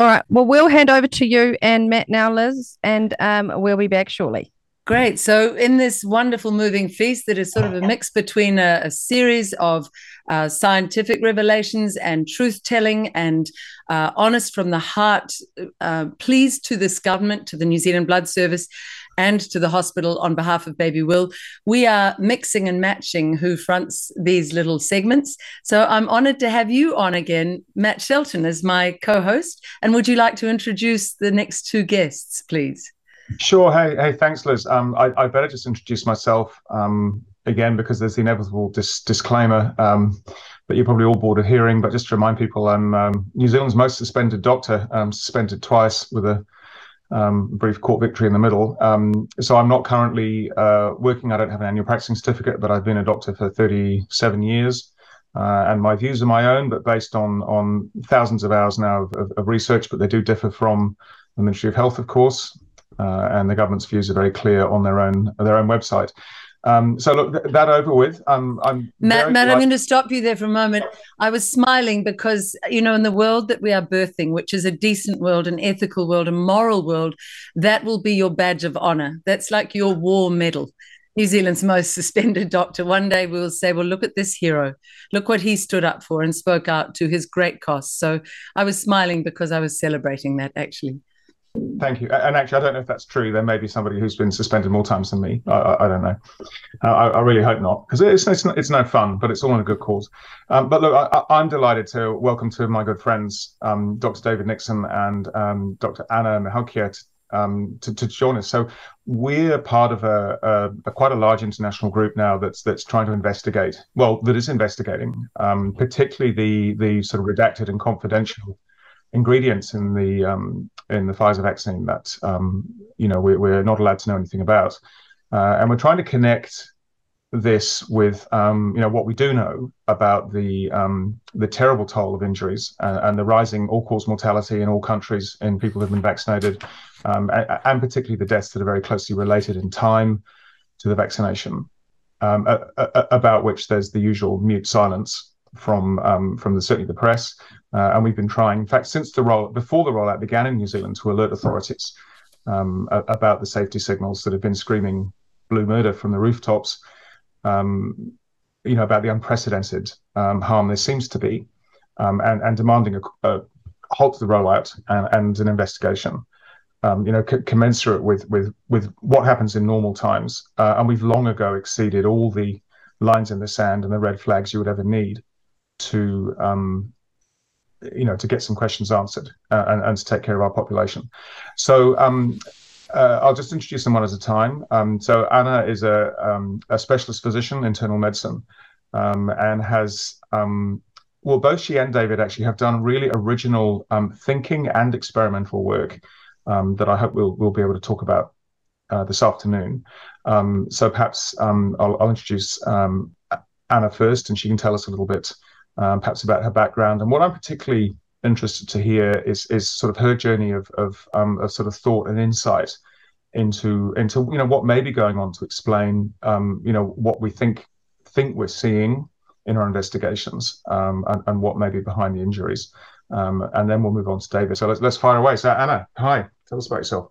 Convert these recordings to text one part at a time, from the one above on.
All right. Well, we'll hand over to you and Matt now, Liz, and um, we'll be back shortly. Great. So, in this wonderful moving feast that is sort of a mix between a, a series of uh, scientific revelations and truth telling and uh, honest from the heart uh, pleas to this government, to the New Zealand Blood Service, and to the hospital on behalf of Baby Will. We are mixing and matching who fronts these little segments. So I'm honored to have you on again, Matt Shelton, as my co host. And would you like to introduce the next two guests, please? Sure. Hey, hey, thanks, Liz. Um, I, I better just introduce myself um, again because there's the inevitable dis- disclaimer um, that you're probably all bored of hearing. But just to remind people, I'm um, New Zealand's most suspended doctor, um, suspended twice with a um, brief court victory in the middle. Um, so I'm not currently uh, working. I don't have an annual practicing certificate, but I've been a doctor for 37 years. Uh, and my views are my own, but based on on thousands of hours now of, of, of research. But they do differ from the Ministry of Health, of course, uh, and the government's views are very clear on their own their own website. Um, so look, th- that over with. Um, I'm Matt, Matt I'm going to stop you there for a moment. I was smiling because you know, in the world that we are birthing, which is a decent world, an ethical world, a moral world, that will be your badge of honor. That's like your war medal. New Zealand's most suspended doctor. One day we will say, well, look at this hero. Look what he stood up for and spoke out to his great cost. So I was smiling because I was celebrating that actually. Thank you. And actually, I don't know if that's true. There may be somebody who's been suspended more times than me. I, I, I don't know. Uh, I, I, really hope not, because it's, it's, it's no fun, but it's all in a good cause. Um, but look, I, am delighted to welcome two of my good friends, um, Dr. David Nixon and um, Dr. Ana Mihalcea, um, to, to, join us. So we're part of a, a, a, quite a large international group now that's that's trying to investigate. Well, that is investigating, um, particularly the the sort of redacted and confidential ingredients in the um, in the Pfizer vaccine that um, you know we're, we're, not allowed to know anything about, uh, and we're trying to connect this with um, you know what we do know about the um, the terrible toll of injuries and, and the rising all-cause mortality in all countries in people who've been vaccinated, um, and, and, particularly the deaths that are very closely related in time to the vaccination, um, a, a, about which there's the usual mute silence from um, from the, certainly the press, uh, and we've been trying, in fact, since the roll before the rollout began in New Zealand, to alert authorities um, about the safety signals that have been screaming blue murder from the rooftops. Um, you know about the unprecedented um, harm there seems to be, um, and and demanding a, a halt to the rollout and, and an investigation. Um, you know, c- commensurate with with with what happens in normal times, uh, and we've long ago exceeded all the lines in the sand and the red flags you would ever need to um, you know to get some questions answered uh, and, and to take care of our population. So um, uh, I'll just introduce them one at a time. Um, so Ana is a, um, a specialist physician, internal medicine, um, and has um, well both she and David actually have done really original um, thinking and experimental work that I hope we'll we'll be able to talk about uh, this afternoon. so perhaps I'll, I'll, introduce Ana first, and she can tell us a little bit perhaps about her background. And what I'm particularly interested to hear is is sort of her journey of of, um, of sort of thought and insight into into you know what may be going on to explain um, you know what we think think we're seeing in our investigations um, and, and, what may be behind the injuries. Um, and then we'll move on to David. So let's let's fire away. So Ana, hi, tell us about yourself.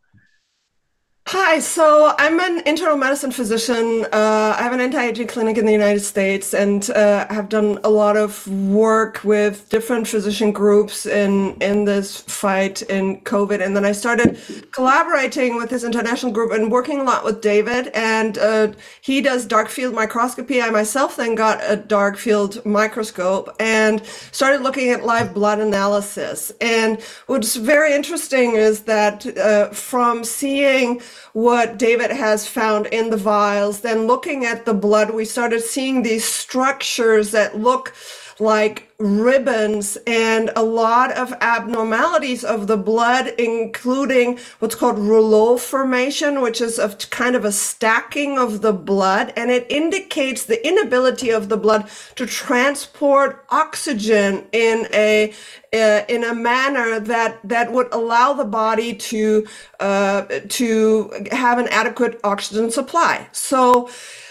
Hi, so I'm an internal medicine physician. Uh, I have an anti-aging clinic in the United States and uh, have done a lot of work with different physician groups in in this fight in COVID. And then I started collaborating with this international group and working a lot with David. And uh, he does dark field microscopy. I myself then got a dark field microscope and started looking at live blood analysis. And what's very interesting is that uh, from seeing what David has found in the vials. Then looking at the blood, we started seeing these structures that look like ribbons and a lot of abnormalities of the blood, including what's called rouleau formation, which is a kind of a stacking of the blood. And it indicates the inability of the blood to transport oxygen in a, uh, in a manner that, that would allow the body to, uh, to have an adequate oxygen supply. So,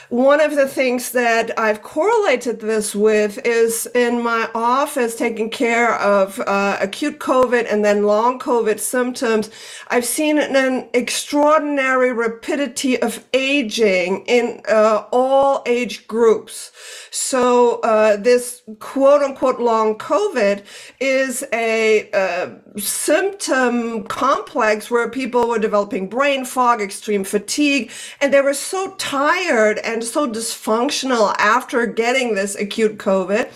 one of the things that I've correlated this with is in my office taking care of uh, acute COVID and then long COVID symptoms. I've seen an extraordinary rapidity of aging in uh, all age groups. So uh, this quote unquote long COVID is a uh, symptom complex where people were developing brain fog, extreme fatigue, and they were so tired and so dysfunctional after getting this acute COVID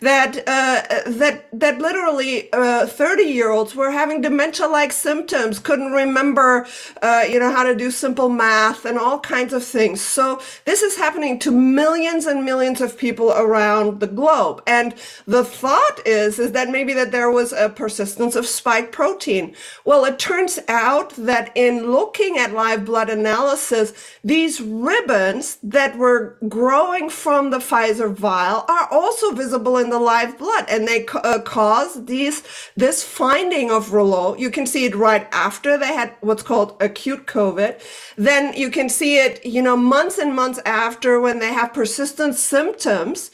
that uh, that that literally uh, 30 year olds were having dementia like symptoms couldn't remember uh, you know how to do simple math and all kinds of things. So this is happening to millions and millions of people around the globe. And the thought is is that maybe that there was a persistence of spike protein. Well it turns out that in looking at live blood analysis these ribbons that were growing from the Pfizer vial are also visible in the live blood. And they uh, cause these this finding of rouleau you can see it right after they had what's called acute covid. Then you can see it you know months and months after when they have persistent symptoms.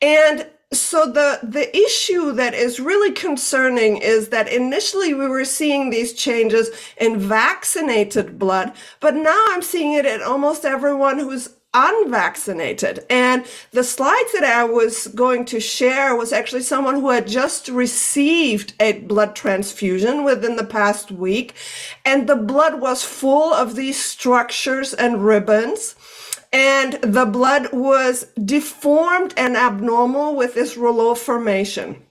And so the the issue that is really concerning is that initially we were seeing these changes in vaccinated blood but now i'm seeing it in almost everyone who's unvaccinated. And the slides that I was going to share was actually someone who had just received a blood transfusion within the past week. And the blood was full of these structures and ribbons. And the blood was deformed and abnormal with this rouleau formation.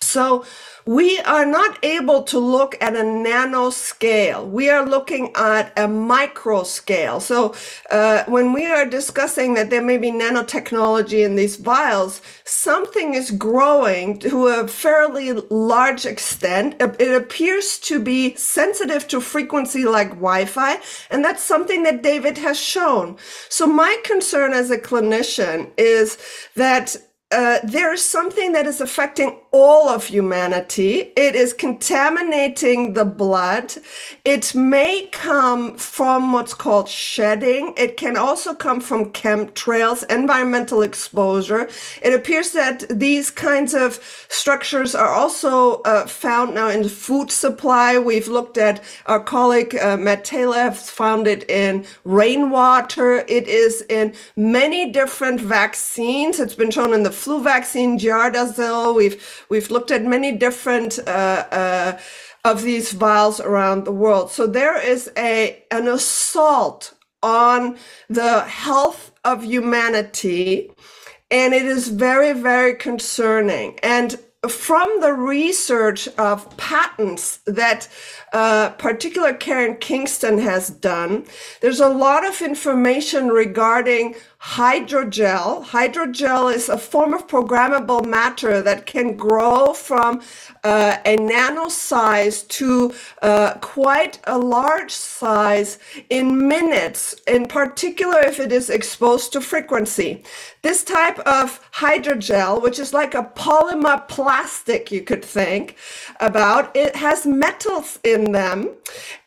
So we are not able to look at a nano scale. We are looking at a micro scale. So uh, when we are discussing that there may be nanotechnology in these vials, something is growing to a fairly large extent. It appears to be sensitive to frequency like Wi-Fi, and that's something that David has shown. So my concern as a clinician is that uh, there is something that is affecting all of humanity. It is contaminating the blood. It may come from what's called shedding. It can also come from chemtrails, environmental exposure. It appears that these kinds of structures are also uh, found now in the food supply. We've looked at our colleague uh, Matt Taylor found it in rainwater. It is in many different vaccines. It's been shown in the flu vaccine, Gardasil. We've we've looked at many different uh, uh, of these vials around the world. So there is a an assault on the health of humanity, and it is very very concerning. And from the research of patents that uh, particular Karen Kingston has done, there's a lot of information regarding hydrogel. Hydrogel is a form of programmable matter that can grow from uh, a nano size to uh, quite a large size in minutes, in particular if it is exposed to frequency. This type of hydrogel, which is like a polymer plastic, you could think about, it has metals in them.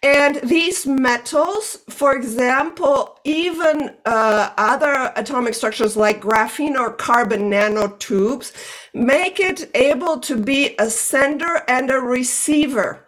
And these metals, for example, even uh, other atomic structures like graphene or carbon nanotubes make it able to be a sender and a receiver.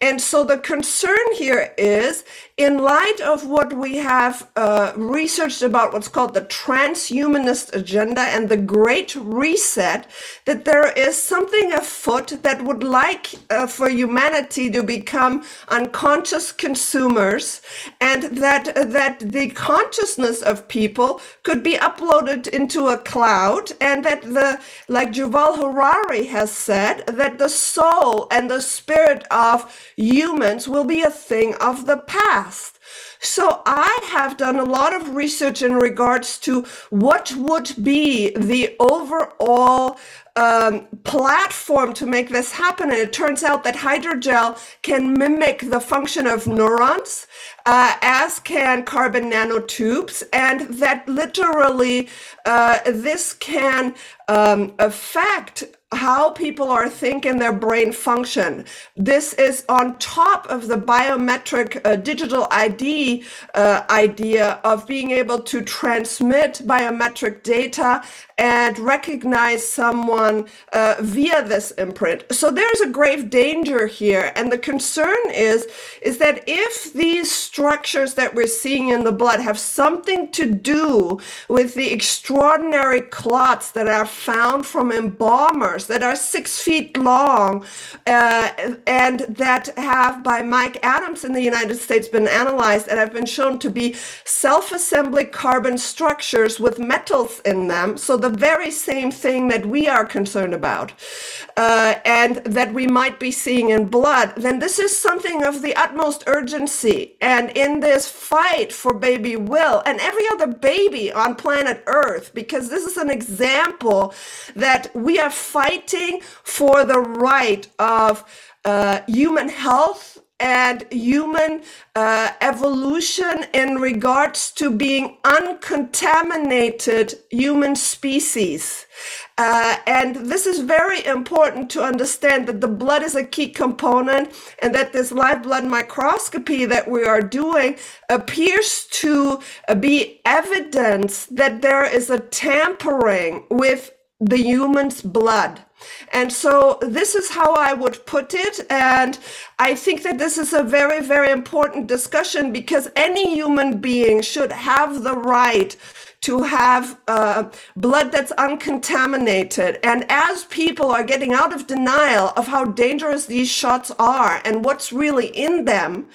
And so the concern here is in light of what we have uh, researched about what's called the transhumanist agenda and the great reset, that there is something afoot that would like uh, for humanity to become unconscious consumers and that, that the consciousness of people could be uploaded into a cloud and that the, like Yuval Harari has said, that the soul and the spirit of humans will be a thing of the past. So I have done a lot of research in regards to what would be the overall um, platform to make this happen. And it turns out that hydrogel can mimic the function of neurons, uh, as can carbon nanotubes, and that literally uh, this can um, affect how people are thinking their brain function. This is on top of the biometric uh, digital ID uh, idea of being able to transmit biometric data and recognize someone uh, via this imprint. So there's a grave danger here. And the concern is, is that if these structures that we're seeing in the blood have something to do with the extraordinary clots that are found from embalmers that are six feet long uh, and that have by Mike Adams in the United States been analyzed and have been shown to be self-assembly carbon structures with metals in them. So the very same thing that we are concerned about uh, and that we might be seeing in blood, then this is something of the utmost urgency. And in this fight for baby Will and every other baby on planet Earth, because this is an example that we are fighting for the right of uh, human health and human uh, evolution in regards to being uncontaminated human species. Uh, and this is very important to understand that the blood is a key component and that this live blood microscopy that we are doing appears to be evidence that there is a tampering with the human's blood. And so this is how I would put it. And I think that this is a very, very important discussion because any human being should have the right to have uh, blood that's uncontaminated. And as people are getting out of denial of how dangerous these shots are and what's really in them,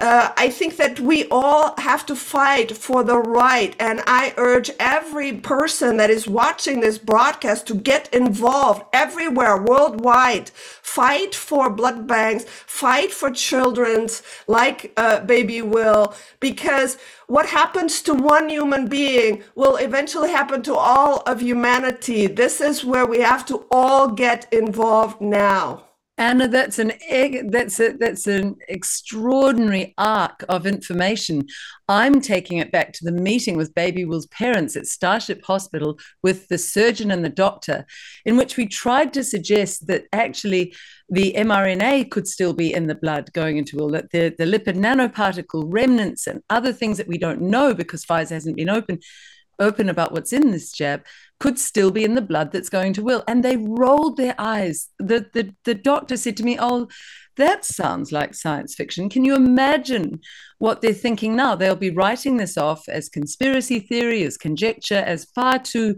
uh, I think that we all have to fight for the right. And I urge every person that is watching this broadcast to get involved everywhere worldwide. Fight for blood banks, fight for children's like uh, Baby Will, because what happens to one human being will eventually happen to all of humanity. This is where we have to all get involved now. Ana, that's an that's a, that's an extraordinary arc of information. I'm taking it back to the meeting with Baby Will's parents at Starship Hospital with the surgeon and the doctor, in which we tried to suggest that actually the mRNA could still be in the blood going into Will, that the, the lipid nanoparticle remnants and other things that we don't know because Pfizer hasn't been open open about what's in this jab could still be in the blood that's going to Will. And they rolled their eyes. The, the, the doctor said to me, Oh, that sounds like science fiction. Can you imagine what they're thinking now? They'll be writing this off as conspiracy theory, as conjecture, as far too,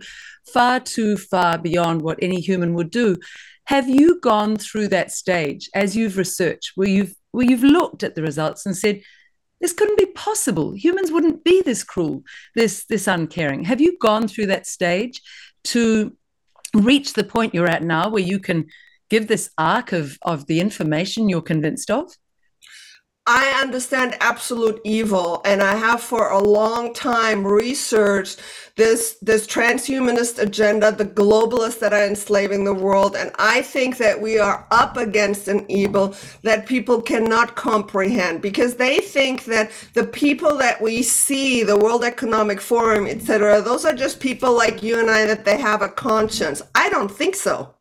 far too far beyond what any human would do. Have you gone through that stage as you've researched, where you've where you've looked at the results and said, this couldn't be possible. Humans wouldn't be this cruel, this this uncaring. Have you gone through that stage to reach the point you're at now where you can give this arc of of the information you're convinced of? I understand absolute evil, and I have for a long time researched this this transhumanist agenda, the globalists that are enslaving the world, and I think that we are up against an evil that people cannot comprehend because they think that the people that we see, the World Economic Forum, etc., those are just people like you and I that they have a conscience. I don't think so.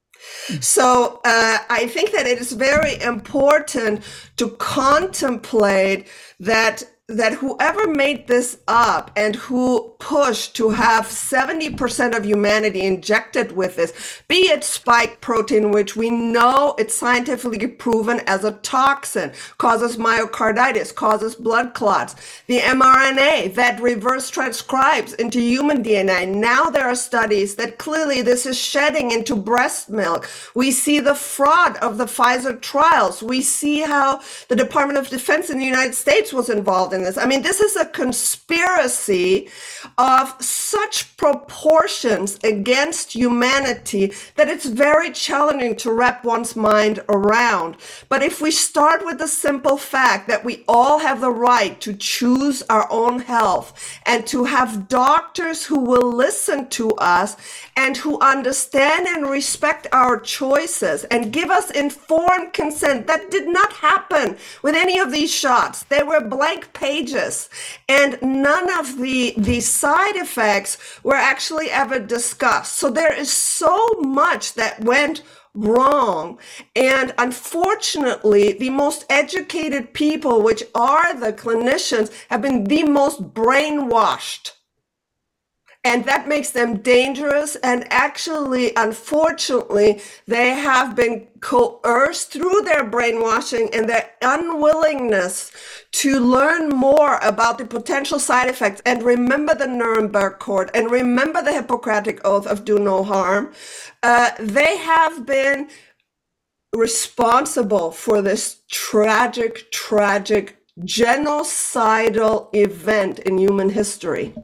So uh, I think that it is very important to contemplate that that whoever made this up and who pushed to have 70% of humanity injected with this, be it spike protein, which we know it's scientifically proven as a toxin, causes myocarditis, causes blood clots, the mRNA that reverse transcribes into human DNA. Now there are studies that clearly this is shedding into breast milk. We see the fraud of the Pfizer trials. We see how the Department of Defense in the United States was involved in this. I mean, this is a conspiracy of such proportions against humanity that it's very challenging to wrap one's mind around. But if we start with the simple fact that we all have the right to choose our own health and to have doctors who will listen to us and who understand and respect our choices and give us informed consent, that did not happen with any of these shots. They were blank pages pages and none of the the side effects were actually ever discussed. So there is so much that went wrong. And unfortunately, the most educated people, which are the clinicians, have been the most brainwashed and that makes them dangerous. And actually, unfortunately, they have been coerced through their brainwashing and their unwillingness to learn more about the potential side effects and remember the Nuremberg Court and remember the Hippocratic Oath of do no harm. Uh, they have been responsible for this tragic, tragic genocidal event in human history.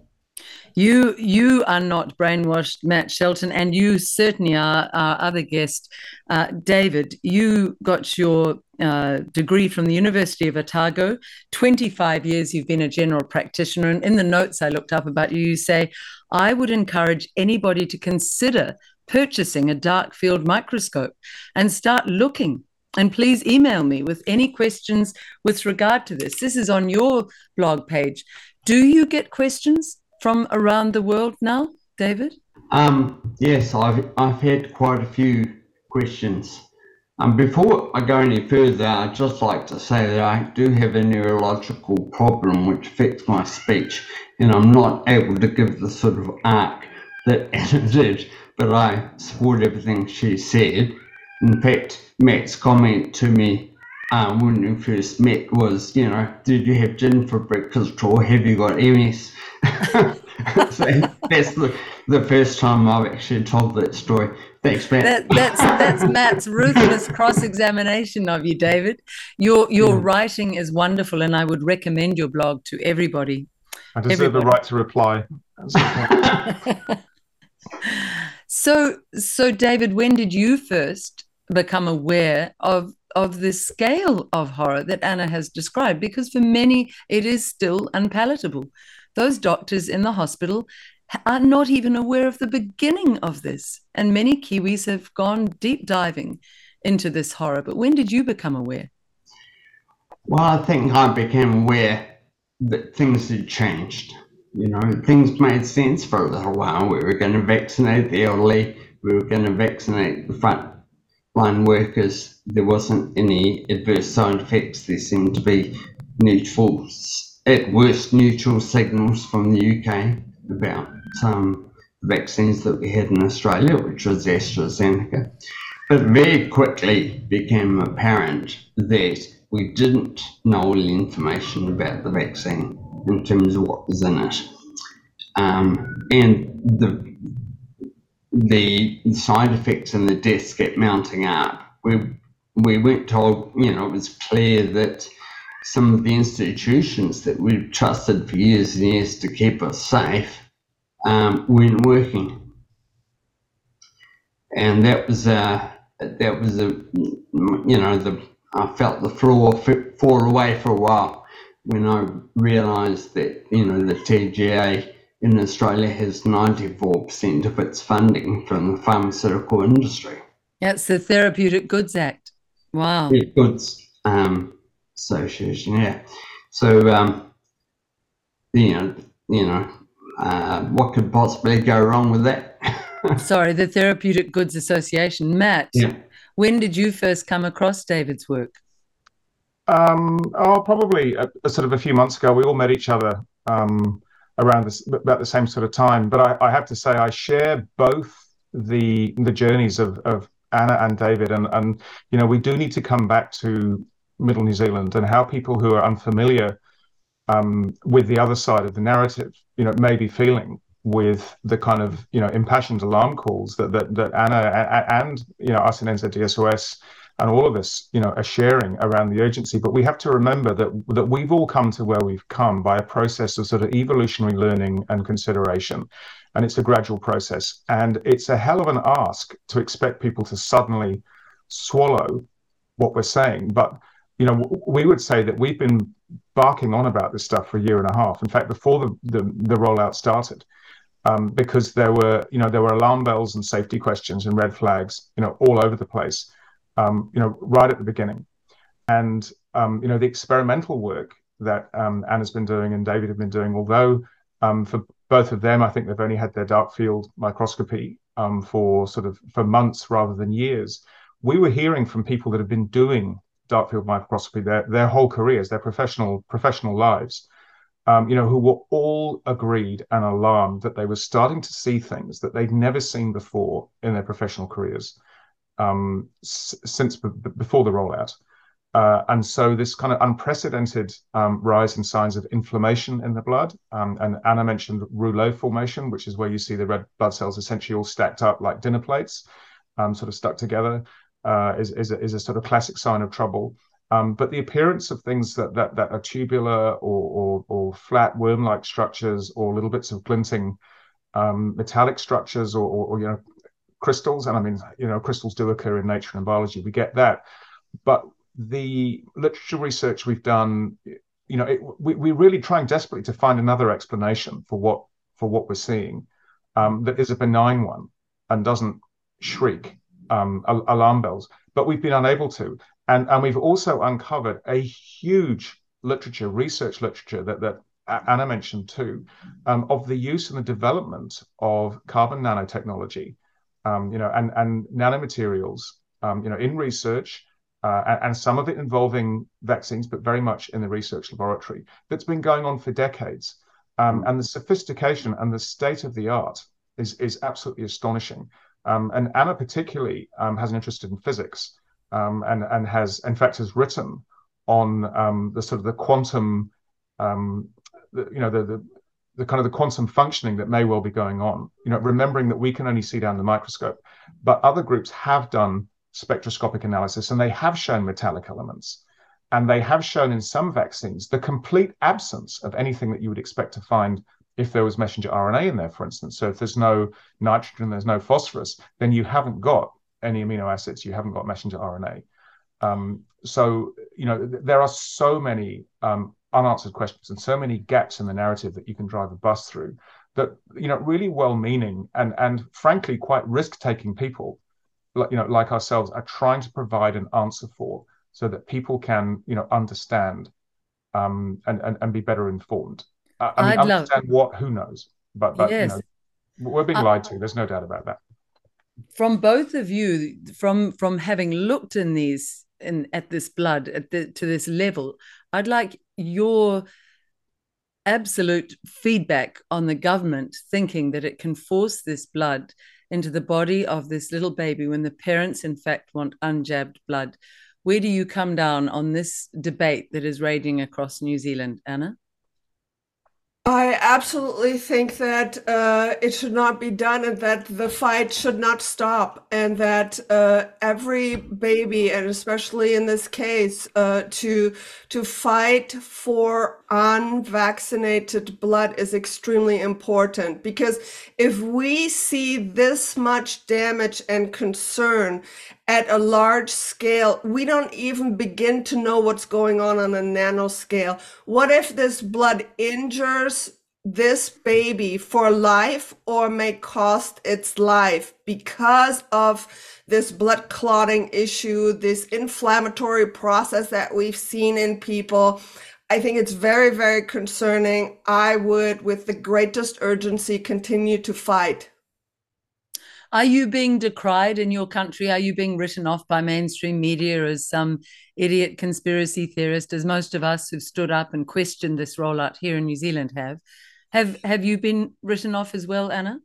You you are not brainwashed, Matt Shelton, and you certainly are our other guest, uh, David. You got your uh, degree from the University of Otago. 25 years you've been a general practitioner. And in the notes I looked up about you, you say, I would encourage anybody to consider purchasing a dark field microscope and start looking. And please email me with any questions with regard to this. This is on your blog page. Do you get questions? From around the world now, David? Um, yes, I've, I've had quite a few questions. Um, before I go any further, I'd just like to say that I do have a neurological problem which affects my speech, and I'm not able to give the sort of arc that Ana did, but I support everything she said. In fact, Matt's comment to me um, when we first met was, you know, did you have gin for breakfast or have you got MS? so that's the, the first time I've actually told that story. Thanks, Matt. That, that's that's Matt's ruthless cross-examination of you, David. Your your yeah. writing is wonderful, and I would recommend your blog to everybody. I deserve everybody. the right to reply. so so David, when did you first become aware of of the scale of horror that Ana has described? Because for many, it is still unpalatable those doctors in the hospital are not even aware of the beginning of this. And many Kiwis have gone deep diving into this horror. But when did you become aware? Well, I think I became aware that things had changed. You know, things made sense for a little while. We were going to vaccinate the elderly, we were going to vaccinate the frontline workers. There wasn't any adverse side effects. There seemed to be neutral at worst neutral signals from the UK about um, vaccines that we had in Australia, which was AstraZeneca. But very quickly became apparent that we didn't know all the information about the vaccine in terms of what was in it. Um, and the the side effects and the deaths kept mounting up. We we weren't told, you know, it was clear that some of the institutions that we've trusted for years and years to keep us safe um, weren't working. And that was a, that was a, you know, the I felt the floor fall away for a while when I realised that, you know, the TGA in Australia has 94% of its funding from the pharmaceutical industry. That's the Therapeutic Goods Act. Wow. Yeah, goods. Um, Association. Yeah. So, um, you know, you know, uh, what could possibly go wrong with that? Sorry, the Therapeutic Goods Association. Matt, yeah. when did you first come across David's work? Um, oh, probably a, a sort of a few months ago. We all met each other um, around this about the same sort of time. But I, I have to say, I share both the the journeys of, of Ana and David, and and you know, we do need to come back to Middle New Zealand and how people who are unfamiliar um, with the other side of the narrative, you know, may be feeling with the kind of you know impassioned alarm calls that that, that Ana and you know us in NZDSOS and all of us you know are sharing around the urgency. But we have to remember that that we've all come to where we've come by a process of sort of evolutionary learning and consideration. And it's a gradual process. And it's a hell of an ask to expect people to suddenly swallow what we're saying. But you know, we would say that we've been barking on about this stuff for a year and a half. In fact, before the the, the rollout started, um, because there were you know there were alarm bells and safety questions and red flags, you know, all over the place, um, you know, right at the beginning, and um, you know the experimental work that um, Ana's been doing and David have been doing, although um, for both of them, I think they've only had their dark field microscopy um, for sort of for months rather than years we were hearing from people that have been doing dark field microscopy their their whole careers, their professional professional lives, um, you know, who were all agreed and alarmed that they were starting to see things that they'd never seen before in their professional careers um, since before the rollout. Uh, and so this kind of unprecedented um, rise in signs of inflammation in the blood. Um, and Ana mentioned rouleau formation, which is where you see the red blood cells essentially all stacked up like dinner plates, um, sort of stuck together, uh, is, is, a, is a sort of classic sign of trouble. Um, but the appearance of things that that, that are tubular or, or, or flat worm-like structures or little bits of glinting um, metallic structures or, or, or, you know crystals, and I mean you know crystals do occur in nature and biology. We get that, but the literature research we've done, you know, it, we, we're really trying desperately to find another explanation for what for what we're seeing um, that is a benign one and doesn't shriek um, alarm bells. But we've been unable to. And, and we've also uncovered a huge literature, research literature that, that Ana mentioned too, um, of the use and the development of carbon nanotechnology, um, you know, and, and nanomaterials, um, you know, in research, uh, and, and, some of it involving vaccines, but very much in the research laboratory that's been going on for decades. Um, and the sophistication and the state of the art is, is absolutely astonishing. Um, and Ana particularly um, has an interest in physics um, and and has in fact has written on um, the sort of the quantum, um, the, you know, the, the the kind of the quantum functioning that may well be going on. You know, remembering that we can only see down the microscope, but other groups have done spectroscopic analysis and they have shown metallic elements. And they have shown in some vaccines the complete absence of anything that you would expect to find if there was messenger RNA in there, for instance. So if there's no nitrogen, there's no phosphorus, then you haven't got any amino acids, you haven't got messenger RNA. Um, so, you know, th- there are so many um, unanswered questions and so many gaps in the narrative that you can drive a bus through that, you know, really well-meaning and, and frankly, quite risk-taking people, like, you know, like ourselves are trying to provide an answer for so that people can, you know, understand um, and, and, and be better informed. Uh, I mean, I'd understand love... what, who knows, but, but yes. you know, we're being lied to. There's no doubt about that from both of you from from having looked in these in at this blood at the, to this level i'd like your absolute feedback on the government thinking that it can force this blood into the body of this little baby when the parents in fact want unjabbed blood? Where do you come down on this debate that is raging across new zealand ana I absolutely think that uh, it should not be done and that the fight should not stop, and that uh, every baby, and especially in this case, uh, to to fight for unvaccinated blood is extremely important because if we see this much damage and concern at a large scale, we don't even begin to know what's going on on a nanoscale. What if this blood injures this baby for life or may cost its life because of this blood clotting issue, this inflammatory process that we've seen in people? I think it's very, very concerning. I would, with the greatest urgency, continue to fight. Are you being decried in your country? Are you being written off by mainstream media as some idiot conspiracy theorist, as most of us who've stood up and questioned this rollout here in New Zealand have? Have Have you been written off as well, Ana?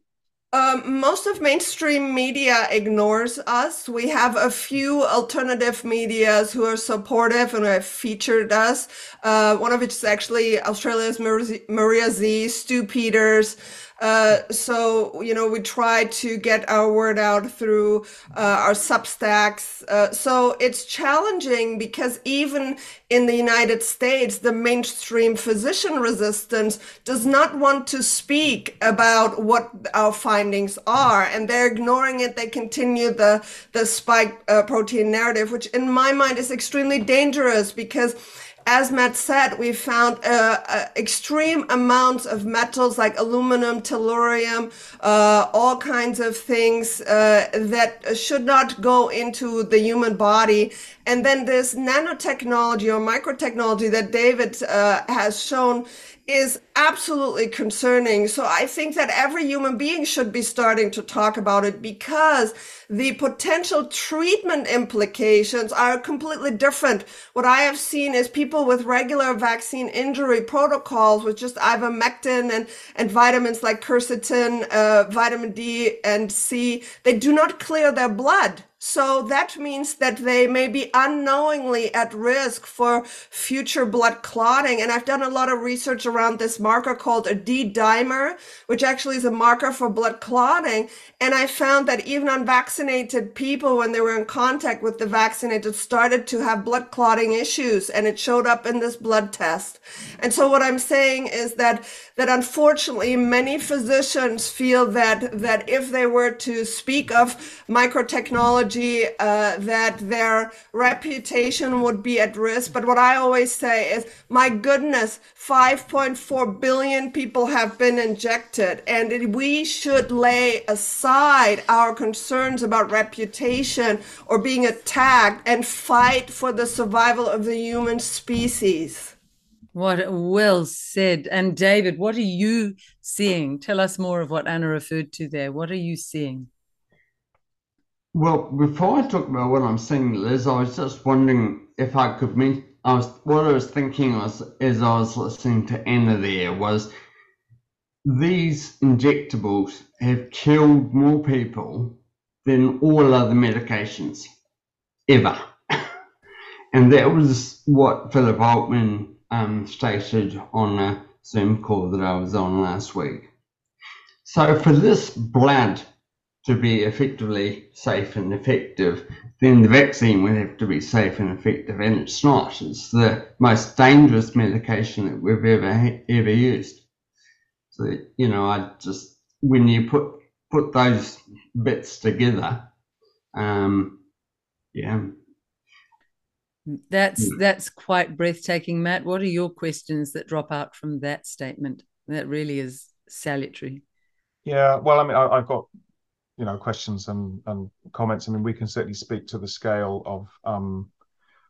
Um, most of mainstream media ignores us. We have a few alternative medias who are supportive and have featured us. Uh, one of which is actually Australia's Maria Zeee, Stew Peters, uh, so, you know, we try to get our word out through uh, our Substacks. Uh, so it's challenging because even in the United States, the mainstream physician resistance does not want to speak about what our findings are, and they're ignoring it. They continue the the spike uh, protein narrative, which in my mind is extremely dangerous because as Matt said, we found uh, uh, extreme amounts of metals like aluminum, tellurium, uh, all kinds of things uh, that should not go into the human body. And then this nanotechnology or microtechnology that David uh, has shown is absolutely concerning. So I think that every human being should be starting to talk about it because the potential treatment implications are completely different. What I have seen is people with regular vaccine injury protocols with just ivermectin and, and vitamins like quercetin, uh, vitamin D and C, they do not clear their blood. So that means that they may be unknowingly at risk for future blood clotting. And I've done a lot of research around this marker called a D dimer, which actually is a marker for blood clotting. And I found that even unvaccinated people, when they were in contact with the vaccinated, started to have blood clotting issues and it showed up in this blood test. And so what I'm saying is that that unfortunately many physicians feel that that if they were to speak of microtechnology uh, that their reputation would be at risk. But what i always say is my goodness 5.4 billion people have been injected and we should lay aside our concerns about reputation or being attacked and fight for the survival of the human species what well said. And David, what are you seeing? Tell us more of what Ana referred to there. What are you seeing? Well, before I talk about what I'm seeing, Liz, I was just wondering if I could mention. I was what I was thinking was as I was listening to Ana there was these injectables have killed more people than all other medications ever. and that was what Philip Altman um, stated on a Zoom call that I was on last week. So for this blood to be effectively safe and effective, then the vaccine would have to be safe and effective, and it's not. It's the most dangerous medication that we've ever ever used. So you know, I just when you put put those bits together, um, yeah, that's hmm. that's quite breathtaking, Matt. What are your questions that drop out from that statement? That really is salutary. Yeah, well, I mean, I, have got you know questions and and comments. I mean, we can certainly speak to the scale of um,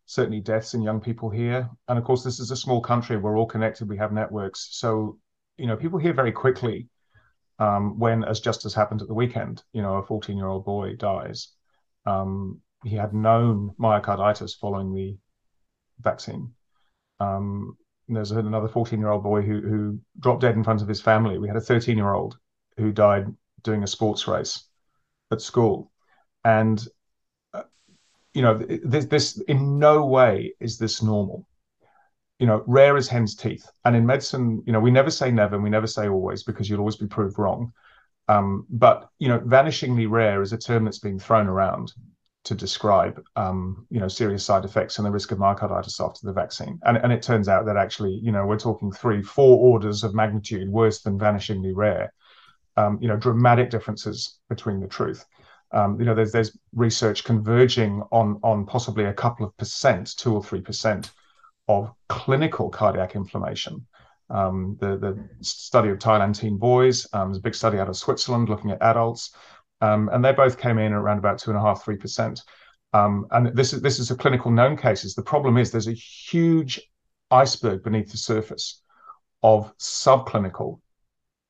certainly deaths in young people here, and of course, this is a small country. We're all connected. We have networks, so you know, people hear very quickly um, when, as just as happened at the weekend, you know, a 14 year old boy dies. Um, he had known myocarditis following the vaccine. Um, there's another 14 year old boy who who dropped dead in front of his family. We had a 13 year old who died doing a sports race at school, and uh, you know this, this in no way is this normal. You know, rare as hen's teeth. And in medicine, you know, we never say never, and we never say always because you'll always be proved wrong. Um, but you know, vanishingly rare is a term that's being thrown around to describe um, you know serious side effects and the risk of myocarditis after the vaccine. And, and it turns out that actually you know we're talking three four orders of magnitude worse than vanishingly rare. Um, you know dramatic differences between the truth. Um, you know there's there's research converging on on possibly a couple of percent two or three percent of clinical cardiac inflammation. Um, the the study of Thailand teen boys um, there's a big study out of Switzerland looking at adults and they both came in around about two and a half, three percent. Um, and this is this is a clinical known cases. The problem is there's a huge iceberg beneath the surface of subclinical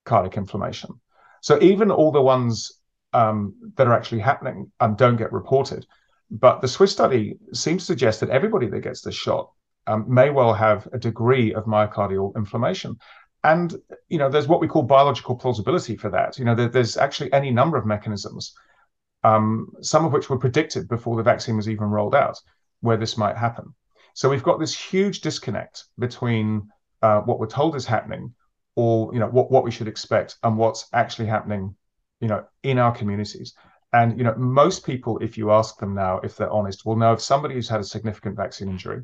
cardiac inflammation. So even all the ones um, that are actually happening um, don't get reported. But the Swiss study seems to suggest that everybody that gets this shot um, may well have a degree of myocardial inflammation and you know there's what we call biological plausibility for that. You know there, there's actually any number of mechanisms um, some of which were predicted before the vaccine was even rolled out where this might happen. So we've got this huge disconnect between uh, what we're told is happening or you know what, what we should expect and what's actually happening you know in our communities. And you know most people if you ask them now if they're honest will know if somebody who's had a significant vaccine injury.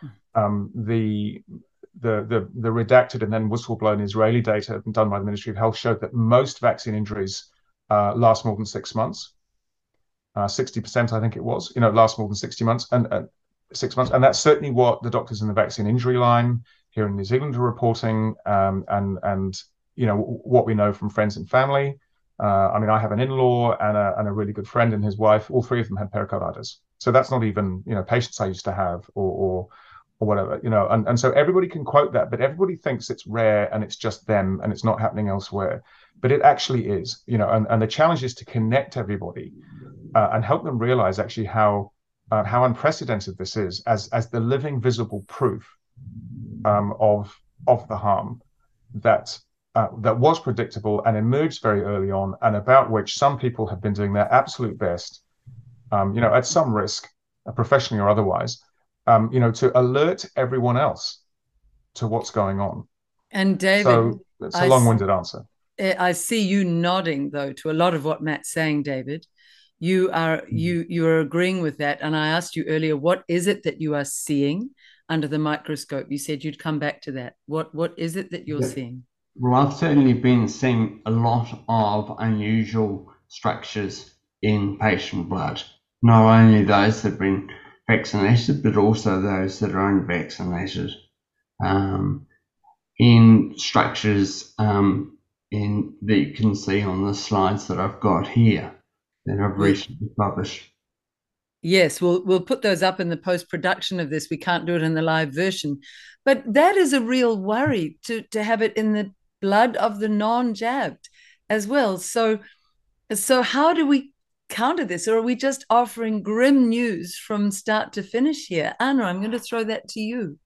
Hmm. um, the the, the, the redacted and then whistleblown Israeli data done by the Ministry of Health showed that most vaccine injuries uh, last more than six months. Uh, 60%, I think it was, you know, last more than 60 months and uh, six months. And that's certainly what the doctors in the vaccine injury line here in New Zealand are reporting. Um, and, and, you know, what we know from friends and family. Uh, I mean, I have an in-law and a, and a really good friend and his wife. All three of them had pericarditis. So that's not even, you know, patients I used to have or, or or whatever, you know, and, and so everybody can quote that, but everybody thinks it's rare and it's just them and it's not happening elsewhere. But it actually is, you know, and, and the challenge is to connect everybody uh, and help them realize actually how uh, how unprecedented this is as as the living visible proof um, of of the harm that uh, that was predictable and emerged very early on, and about which some people have been doing their absolute best, um, you know, at some risk, uh, professionally or otherwise, um, you know, to alert everyone else to what's going on. And David, so it's a I long-winded answer. Eh, I see you nodding though to a lot of what Matt's saying, David. You are mm-hmm. you you are agreeing with that. And I asked you earlier, what is it that you are seeing under the microscope? You said you'd come back to that. What what is it that you're yeah. seeing? Well, I've certainly been seeing a lot of unusual structures in patient blood. Not only those that have been vaccinated, but also those that are unvaccinated. Um, in structures um, in that you can see on the slides that I've got here that I've recently published. Yes, we'll we'll put those up in the post production of this. We can't do it in the live version, but that is a real worry to to have it in the blood of the non-jabbed as well. So, so how do we counter this, or are we just offering grim news from start to finish here? Ana, I'm going to throw that to you.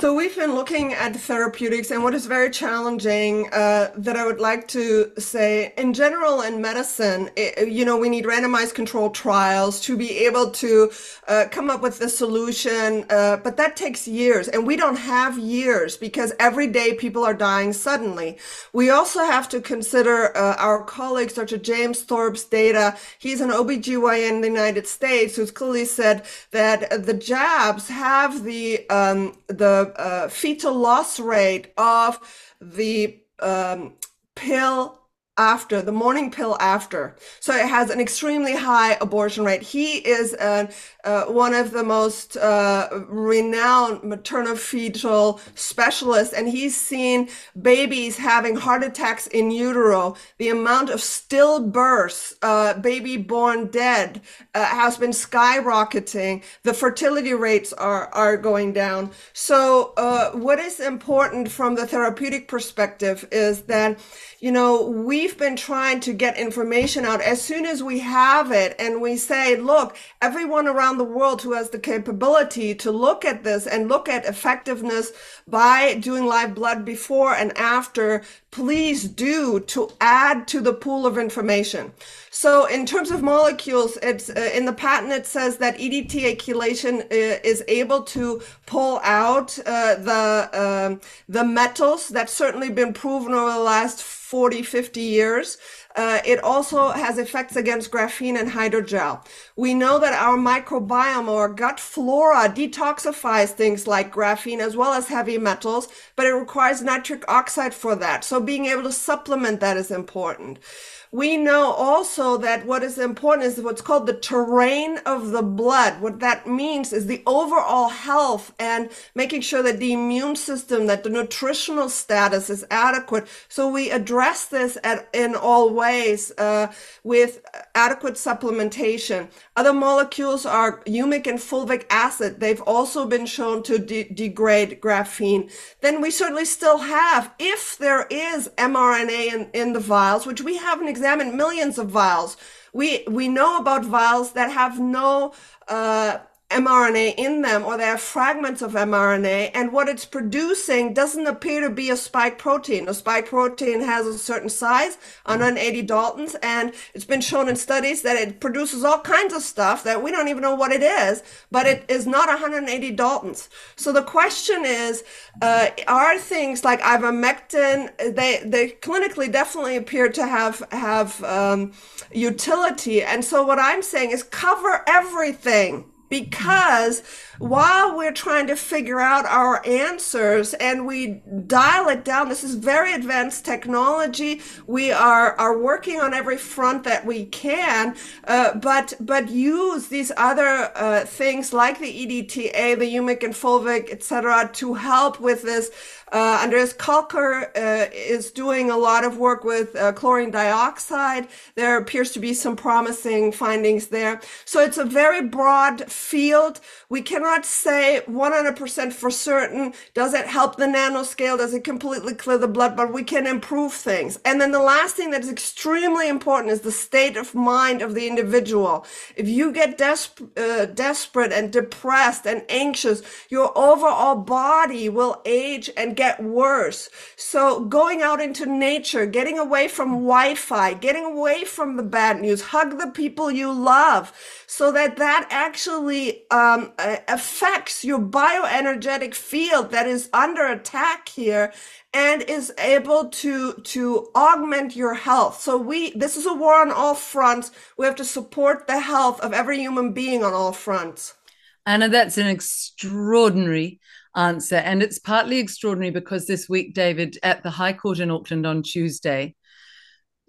So we've been looking at therapeutics, and what is very challenging uh, that I would like to say, in general, in medicine, it, you know, we need randomized controlled trials to be able to uh, come up with a solution, uh, but that takes years, and we don't have years because every day people are dying suddenly. We also have to consider uh, our colleague, Dr. James Thorp's data. He's an OBGYN in the United States who's clearly said that the jabs have the um, the fetal loss rate of the um, pill after the morning pill after. So it has an extremely high abortion rate. He is uh, uh, one of the most uh, renowned maternal fetal specialists and he's seen babies having heart attacks in utero. The amount of stillbirths uh, baby born dead uh, has been skyrocketing. The fertility rates are are going down. So uh, what is important from the therapeutic perspective is that you know, we've been trying to get information out as soon as we have it and we say, look, everyone around the world who has the capability to look at this and look at effectiveness by doing live blood before and after, please do to add to the pool of information. So in terms of molecules, it's uh, in the patent, it says that EDTA chelation uh, is able to pull out uh, the, um, the metals. That's certainly been proven over the last 40, 50 years. Uh, it also has effects against graphene and hydrogel. We know that our microbiome or gut flora detoxifies things like graphene as well as heavy metals, but it requires nitric oxide for that. So being able to supplement that is important. We know also that what is important is what's called the terrain of the blood. What that means is the overall health and making sure that the immune system, that the nutritional status is adequate. So we address this at, in all ways uh, with adequate supplementation. Other molecules are humic and fulvic acid. They've also been shown to de- degrade graphene. Then we certainly still have, if there is mRNA in, in the vials, which we haven't examined millions of vials, we, we know about vials that have no uh, mRNA in them or they have fragments of mRNA and what it's producing doesn't appear to be a spike protein. A spike protein has a certain size, 180 Daltons, and it's been shown in studies that it produces all kinds of stuff that we don't even know what it is, but it is not 180 Daltons. So the question is, uh, are things like ivermectin, they, they clinically definitely appear to have, have um, utility. And so what I'm saying is cover everything because while we're trying to figure out our answers and we dial it down this is very advanced technology. We are are working on every front that we can uh, but but use these other uh, things like the edta the humic and fulvic etc to help with this Uh, Andreas Kalcker uh, is doing a lot of work with uh, chlorine dioxide. There appears to be some promising findings there. So it's a very broad field. We cannot say 100% for certain. Does it help the nanoscale? Does it completely clear the blood? But we can improve things. And then the last thing that is extremely important is the state of mind of the individual. If you get des- uh, desperate and depressed and anxious, your overall body will age and get worse. So going out into nature, getting away from Wi-Fi, getting away from the bad news, hug the people you love so that that actually um, affects your bioenergetic field that is under attack here and is able to to augment your health. So we this is a war on all fronts. We have to support the health of every human being on all fronts. Ana that's an extraordinary answer and it's partly extraordinary because this week david at the high court in auckland on tuesday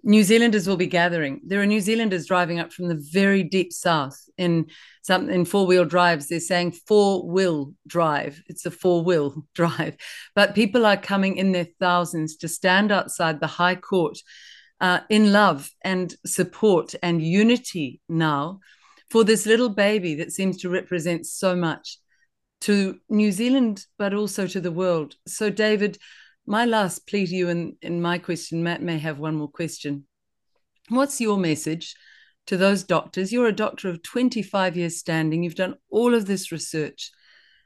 New Zealanders will be gathering. There are New Zealanders driving up from the very deep south in some in four wheel drives. They're saying four wheel drive. It's a four wheel drive, but people are coming in their thousands to stand outside the High Court uh, in love and support and unity now for this little baby that seems to represent so much to New Zealand, but also to the world. So, David my last plea to you in, in my question, Matt may have one more question. What's your message to those doctors? You're a doctor of 25 years standing, you've done all of this research.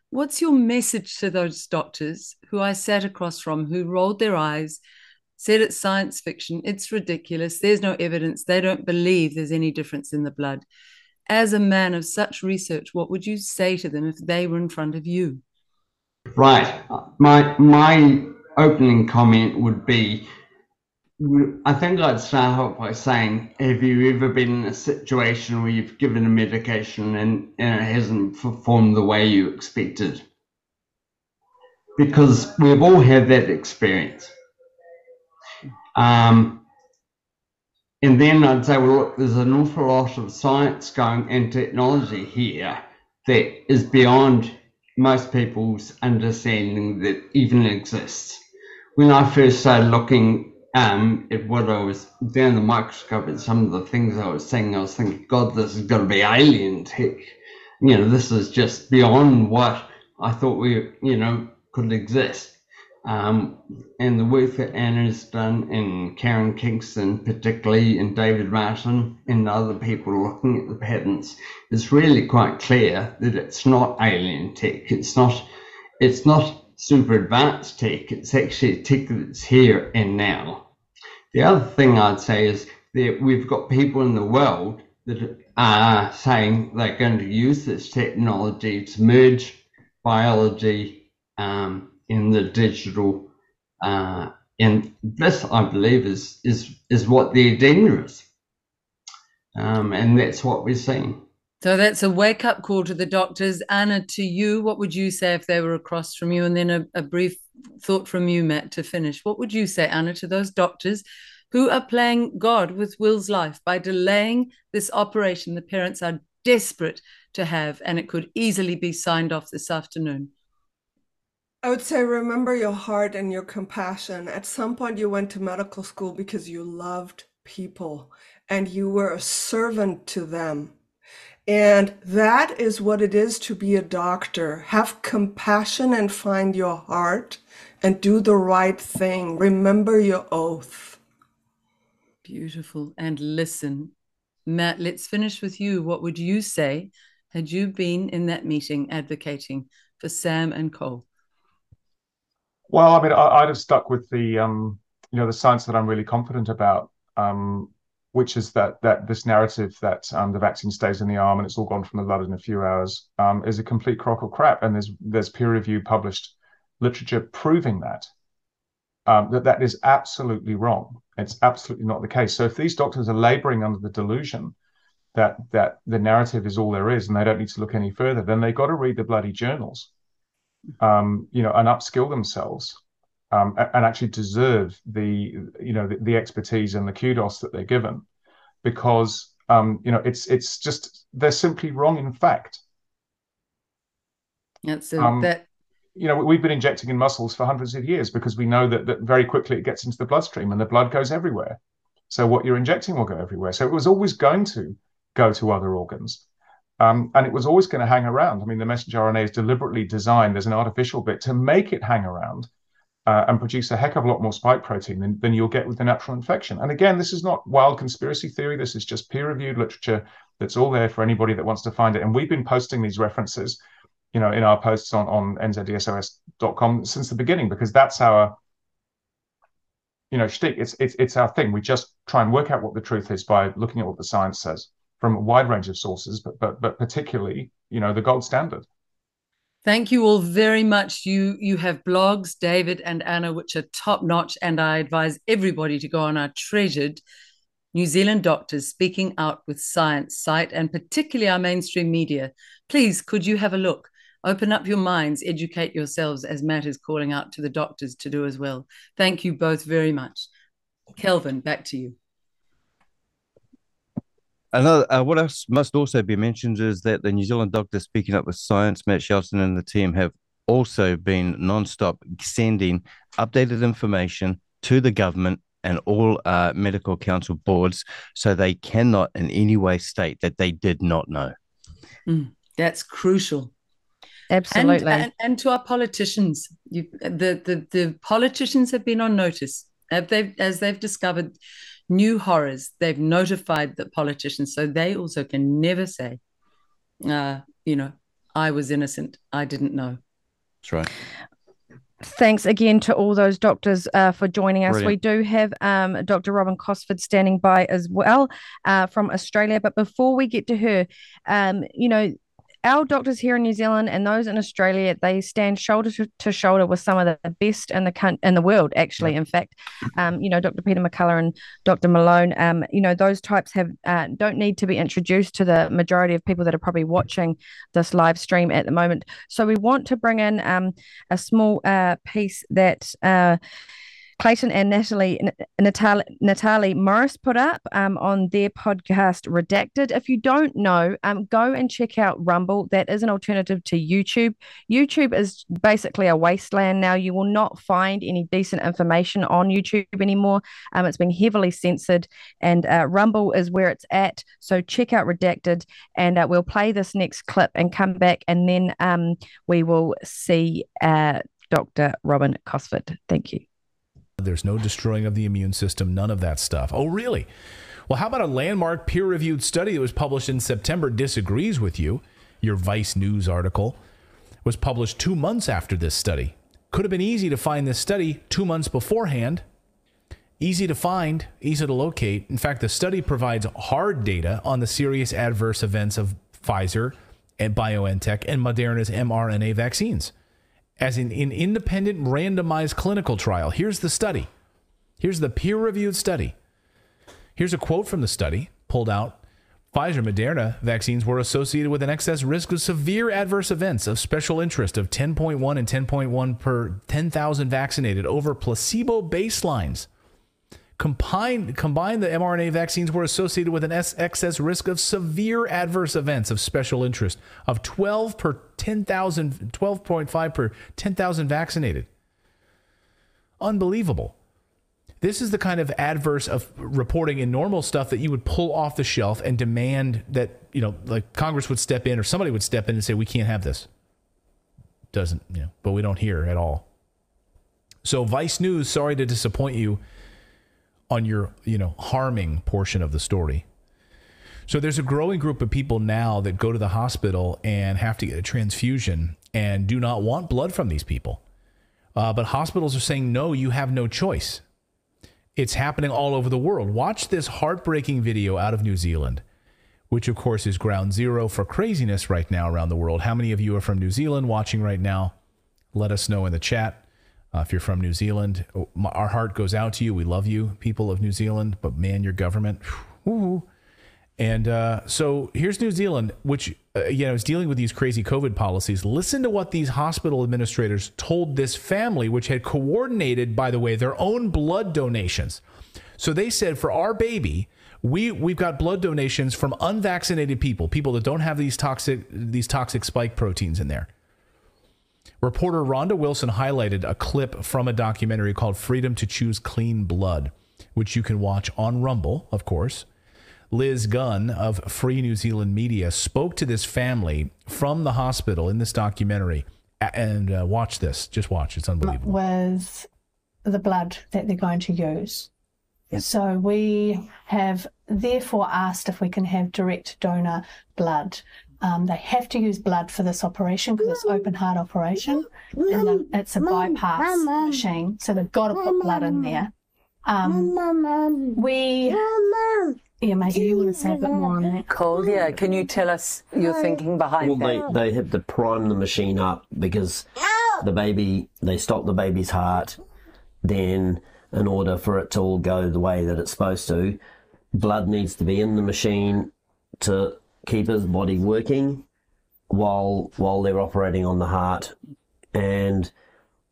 What's your message to those doctors who I sat across from, who rolled their eyes, said it's science fiction, it's ridiculous, there's no evidence, they don't believe there's any difference in the blood? As a man of such research, what would you say to them if they were in front of you? Right. My my opening comment would be I think I'd start off by saying, have you ever been in a situation where you've given a medication and, and it hasn't performed the way you expected? Because we've all had that experience. Um, and then I'd say, well, look, there's an awful lot of science going and technology here that is beyond most people's understanding that even exists when I first started looking um, at what I was down the microscope at some of the things I was seeing, I was thinking, God, this has got to be alien tech. You know, this is just beyond what I thought we, you know, could exist. Um, and the work that Ana's done and Karen Kingston, particularly, and David Martin and other people looking at the patents, is really quite clear that it's not alien tech. It's not. It's not super advanced tech. It's actually tech that's here and now. The other thing I'd say is that we've got people in the world that are saying they're going to use this technology to merge biology um, in the digital. Uh, and this, I believe, is is is what the agenda is, um, and that's what we're seeing. So that's a wake up call to the doctors. Ana, to you, what would you say if they were across from you? And then a, a brief thought from you, Matt, to finish. What would you say, Ana, to those doctors who are playing God with Will's life by delaying this operation the parents are desperate to have, and it could easily be signed off this afternoon? I would say remember your heart and your compassion. At some point, you went to medical school because you loved people and you were a servant to them and that is what it is to be a doctor. Have compassion and find your heart and do the right thing. Remember your oath. Beautiful. And listen. Matt, let's finish with you. What would you say had you been in that meeting advocating for Sam and Cole? Well, I mean, I, would have stuck with the, um, you know, the science that I'm really confident about. Um, which is that that this narrative that um, the vaccine stays in the arm and it's all gone from the blood in a few hours um, is a complete crock of crap. And there's there's peer review published literature proving that um, that that is absolutely wrong. It's absolutely not the case. So if these doctors are laboring under the delusion that that the narrative is all there is and they don't need to look any further, then they've got to read the bloody journals, um, you know, and upskill themselves um, and actually deserve the you know the, the, expertise and the kudos that they're given because um, you know it's it's just they're simply wrong in fact yeah so um, that you know, we've been injecting in muscles for hundreds of years because we know that, that very quickly it gets into the bloodstream and the blood goes everywhere. So what you're injecting will go everywhere. So it was always going to go to other organs. Um, and it was always going to hang around. I mean, the messenger RNA is deliberately designed as an artificial bit to make it hang around uh, and produce a heck of a lot more spike protein than, than you'll get with the natural infection. And again, this is not wild conspiracy theory. This is just peer reviewed literature that's all there for anybody that wants to find it. And we've been posting these references, you know, in our posts on, on nzdsos.com since the beginning, because that's our, you know, shtick. It's, it's, it's our thing. We just try and work out what the truth is by looking at what the science says from a wide range of sources, but, but, but particularly, you know, the gold standard. Thank you all very much. You you have blogs, David and Ana, which are top notch, and I advise everybody to go on our treasured New Zealand Doctors Speaking Out with Science site, and particularly our mainstream media. Please, could you have a look? Open up your minds, educate yourselves, as Matt is calling out to the doctors to do as well. Thank you both very much. Kelvin, back to you. Another, uh, what else must also be mentioned is that the New Zealand doctors speaking up with science, Matt Shelton and the team have also been non-stop sending updated information to the government and all uh, medical council boards, so they cannot in any way state that they did not know. Mm, that's crucial. Absolutely. And, and, and, to our politicians, you, the, the the politicians have been on notice. Have they, as they've discovered new horrors, they've notified the politicians, so they also can never say, uh, you know, I was innocent, I didn't know. That's right. Thanks again to all those doctors uh, for joining us. Brilliant. We do have um, Dr. Robyn Cosford standing by as well uh, from Australia. But before we get to her, um, you know, our doctors here in New Zealand and those in Australia, they stand shoulder to, to shoulder with some of the best in the in the world. Actually, in fact, um, you know, Dr. Peter McCullough and Dr. Malone, um, you know, those types have uh, don't need to be introduced to the majority of people that are probably watching this live stream at the moment. So we want to bring in um, a small uh, piece that. Uh, Clayton and Natalie Natalie, Natalie Morris put up um, on their podcast Redacted. If you don't know, um, go and check out Rumble. That is an alternative to YouTube. YouTube is basically a wasteland now. You will not find any decent information on YouTube anymore. Um, it's been heavily censored, and uh, Rumble is where it's at. So check out Redacted, and uh, we'll play this next clip and come back, and then um, we will see uh, Dr. Robyn Cosford. Thank you. There's no destroying of the immune system, none of that stuff. Oh, really? Well, how about a landmark peer reviewed study that was published in September disagrees with you? Your Vice News article was published two months after this study. Could have been easy to find this study two months beforehand. Easy to find, easy to locate. In fact, the study provides hard data on the serious adverse events of Pfizer and BioNTech and Moderna's mRNA vaccines as in an independent randomized clinical trial. Here's the study. Here's the peer reviewed study. Here's a quote from the study pulled out. Pfizer Moderna vaccines were associated with an excess risk of severe adverse events of special interest of 10.1 and 10.1 per 10,000 vaccinated over placebo baselines. Combined, combined, the mRNA vaccines were associated with an excess risk of severe adverse events of special interest of 12 per 10,000, 12.5 per 10,000 vaccinated. Unbelievable. This is the kind of adverse of reporting in normal stuff that you would pull off the shelf and demand that, you know, like Congress would step in or somebody would step in and say, we can't have this. Doesn't, you know, but we don't hear at all. So, Vice News, sorry to disappoint you on your, you know, harming portion of the story. So there's a growing group of people now that go to the hospital and have to get a transfusion and do not want blood from these people. Uh, but hospitals are saying, no, you have no choice. It's happening all over the world. Watch this heartbreaking video out of New Zealand, which of course is ground zero for craziness right now around the world. How many of you are from New Zealand watching right now? Let us know in the chat. Uh, if you're from New Zealand, oh, our heart goes out to you. We love you, people of New Zealand. But man, your government, whoo, and uh, so here's New Zealand, which uh, you know is dealing with these crazy COVID policies. Listen to what these hospital administrators told this family, which had coordinated, by the way, their own blood donations. So they said, for our baby, we we've got blood donations from unvaccinated people, people that don't have these toxic these toxic spike proteins in there. Reporter Rhonda Wilson highlighted a clip from a documentary called Freedom to Choose Clean Blood, which you can watch on Rumble, of course. Liz Gunn of Free New Zealand Media spoke to this family from the hospital in this documentary. And uh, watch this. Just watch. It's unbelievable. With the blood that they're going to use. So we have therefore asked if we can have direct donor blood. Um, they have to use blood for this operation because it's open heart operation and the, it's a bypass machine. So they've got to put blood in there. Um, we, yeah, maybe you want to say a bit more on that. Cole, yeah, can you tell us your thinking behind Well, they, they have to prime the machine up because the baby, they stop the baby's heart. Then, in order for it to all go the way that it's supposed to, blood needs to be in the machine to keep his body working while while they're operating on the heart. And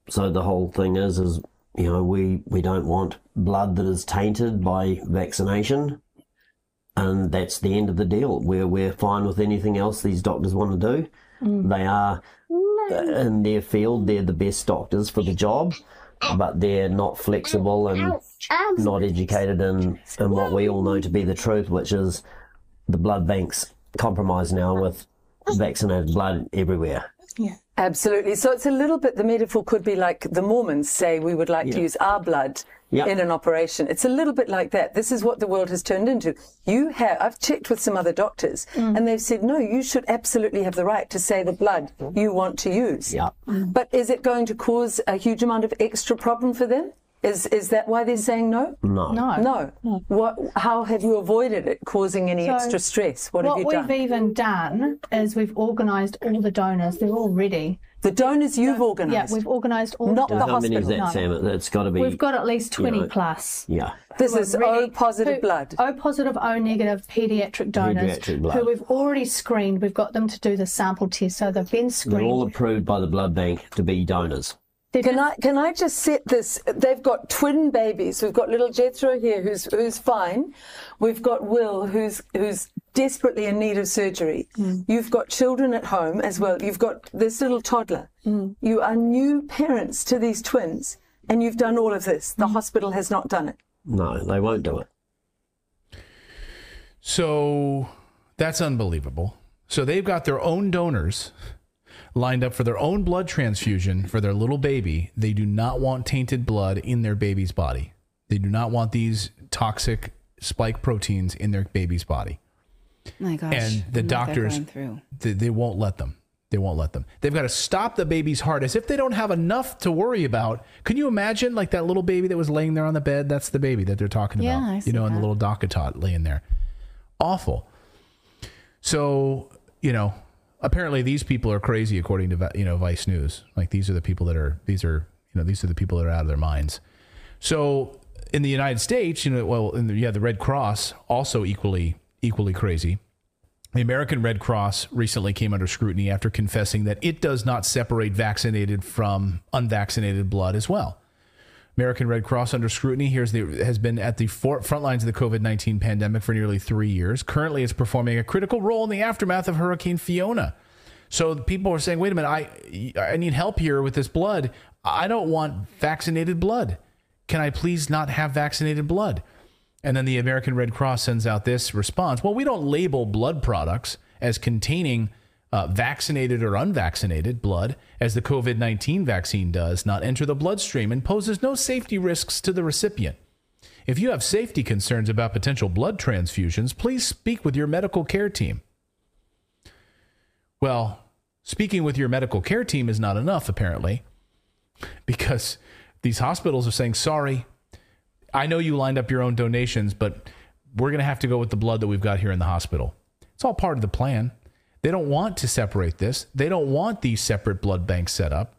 so the whole thing is, is you know, we we don't want blood that is tainted by vaccination and that's the end of the deal. We're we're fine with anything else these doctors want to do. Mm. They are in their field. They're the best doctors for the job, but they're not flexible and not educated in in what we all know to be the truth, which is the blood banks compromised now with vaccinated blood everywhere. Yeah. Absolutely. So it's a little bit, the metaphor could be like the Mormons say we would like to use our blood Yeah. in an operation. It's a little bit like that. This is what the world has turned into. You have, I've checked with some other doctors mm. and they've said, no, you should absolutely have the right to say the blood you want to use. Yeah. Mm. But is it going to cause a huge amount of extra problem for them? Is, is that why they're saying no? No. No. No. What, how have you avoided it causing any So, extra stress? What, have you done? What we've even done is we've organised all the donors. They're all ready. the donors you've Yeah, organised. Yeah, we've organised all Not the the donors. How many is that, hospital, Sam? It's got to be. We've got at least 20 know, plus. Yeah. this is ready- O positive who- blood. O positive, O negative pediatric donors Pediatric blood. who we've already screened. We've got them to do the sample test. So they've been They're all approved by the blood bank to be donors. They're Can just- I can I just set this? They've got twin babies. We've got little Jethro here, who's who's fine. We've got Will, who's who's desperately in need of surgery. Mm. You've got children at home as well. You've got this little toddler. Mm. You are new parents to these twins, and you've done all of this. The mm. hospital has not done it. No, they won't do it. So that's unbelievable. So they've got their own donors lined up for their own blood transfusion for their little baby. They do not want tainted blood in their baby's body. They do not want these toxic spike proteins in their baby's body. My gosh. And the and doctors, they, they won't let them. They won't let them. They've got to stop the baby's heart as if they don't have enough to worry about. Can you imagine, like that little baby that was laying there on the bed? That's the baby that they're talking Yeah, about. I you see know, and the little DockATot laying there. Awful. So, you know, apparently these people are crazy, according to you know Vice News. Like these are the people that are these are you know these are the people that are out of their minds. So in the United States, you know, well, in the, yeah, the Red Cross also equally equally crazy. The American Red Cross recently came under scrutiny after confessing that it does not separate vaccinated from unvaccinated blood as well. American Red Cross under scrutiny here's the, has been at the for, front lines of the COVID 19 pandemic for nearly three years. Currently, it's performing a critical role in the aftermath of Hurricane Fiona. So people are saying, wait a minute, I, I need help here with this blood. I don't want vaccinated blood. Can I please not have vaccinated blood? And then the American Red Cross sends out this response Well, we don't label blood products as containing uh, vaccinated or unvaccinated blood, as the COVID 19 vaccine does not enter the bloodstream and poses no safety risks to the recipient. If you have safety concerns about potential blood transfusions, please speak with your medical care team. Well, speaking with your medical care team is not enough, apparently, because these hospitals are saying, sorry, I know you lined up your own donations, but we're going to have to go with the blood that we've got here in the hospital. It's all part of the plan. They don't want to separate this. They don't want these separate blood banks set up.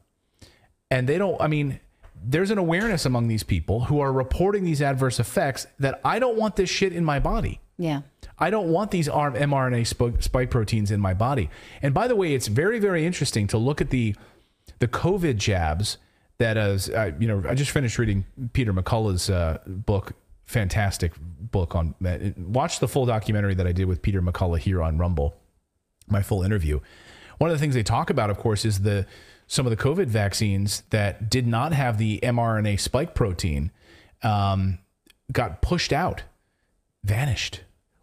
And they don't, I mean, there's an awareness among these people who are reporting these adverse effects that I don't want this shit in my body. Yeah. I don't want these mRNA sp- spike proteins in my body. And by the way, it's very, very interesting to look at the the COVID jabs that as uh, you know, I just finished reading Peter McCullough's uh, book, fantastic book on that. Watch the full documentary that I did with Peter McCullough here on Rumble, my full interview. One of the things they talk about, of course, is the some of the COVID vaccines that did not have the mRNA spike protein um, got pushed out, vanished.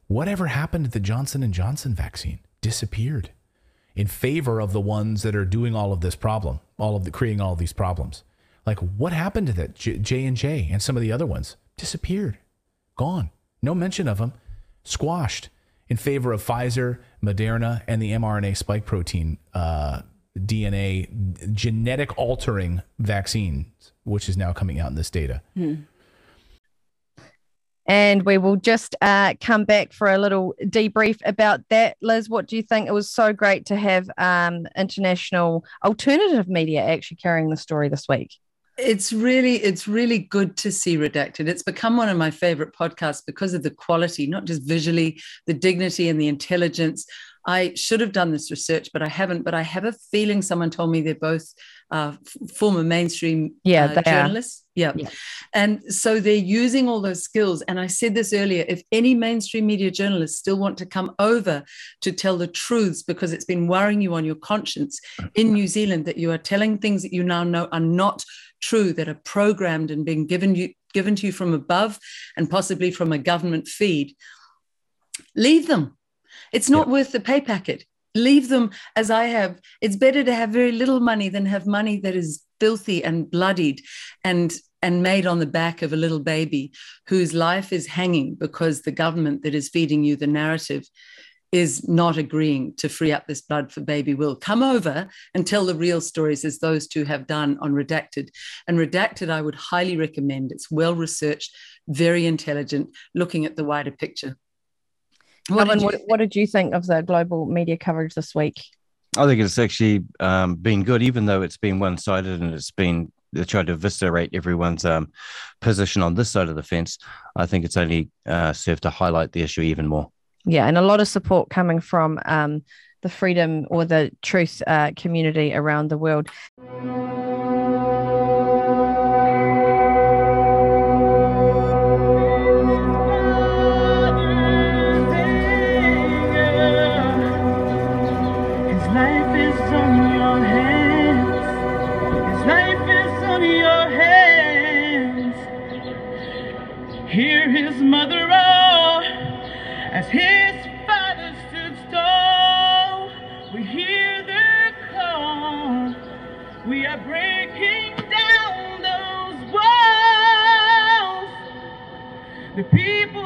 Whatever happened to the Johnson and Johnson vaccine? Disappeared in favor of the ones that are doing all of this problem, all of the creating all of these problems. Like what happened to that J and J and some of the other ones? Disappeared, gone. No mention of them. Squashed in favor of Pfizer, Moderna, and the mRNA spike protein uh, DNA genetic altering vaccines, which is now coming out in this data. Hmm. And we will just uh, come back for a little debrief about that. Liz, what do you think? It was so great to have um, international alternative media actually carrying the story this week. It's really, it's really good to see Redacted. It's become one of my favorite podcasts because of the quality, not just visually, the dignity and the intelligence. I should have done this research, but I haven't. But I have a feeling someone told me they're both uh, former mainstream yeah, uh, journalists. Yeah. yeah. And so they're using all those skills. And I said this earlier if any mainstream media journalists still want to come over to tell the truths because it's been worrying you on your conscience in New Zealand that you are telling things that you now know are not true, that are programmed and being given you given to you from above and possibly from a government feed, leave them it's not worth the pay packet. Leave them as I have. It's better to have very little money than have money that is filthy and bloodied and and made on the back of a little baby whose life is hanging because the government that is feeding you the narrative is not agreeing to free up this blood for baby will come over and tell the real stories as those two have done on redacted and redacted i would highly recommend it's well researched very intelligent looking at the wider picture what, did you, what, what did you think of the global media coverage this week? I think it's actually um, been good, even though it's been one sided and it's been they tried to eviscerate everyone's um, position on this side of the fence. I think it's only uh, served to highlight the issue even more. Yeah, and a lot of support coming from um, the freedom or the truth uh, community around the world. The people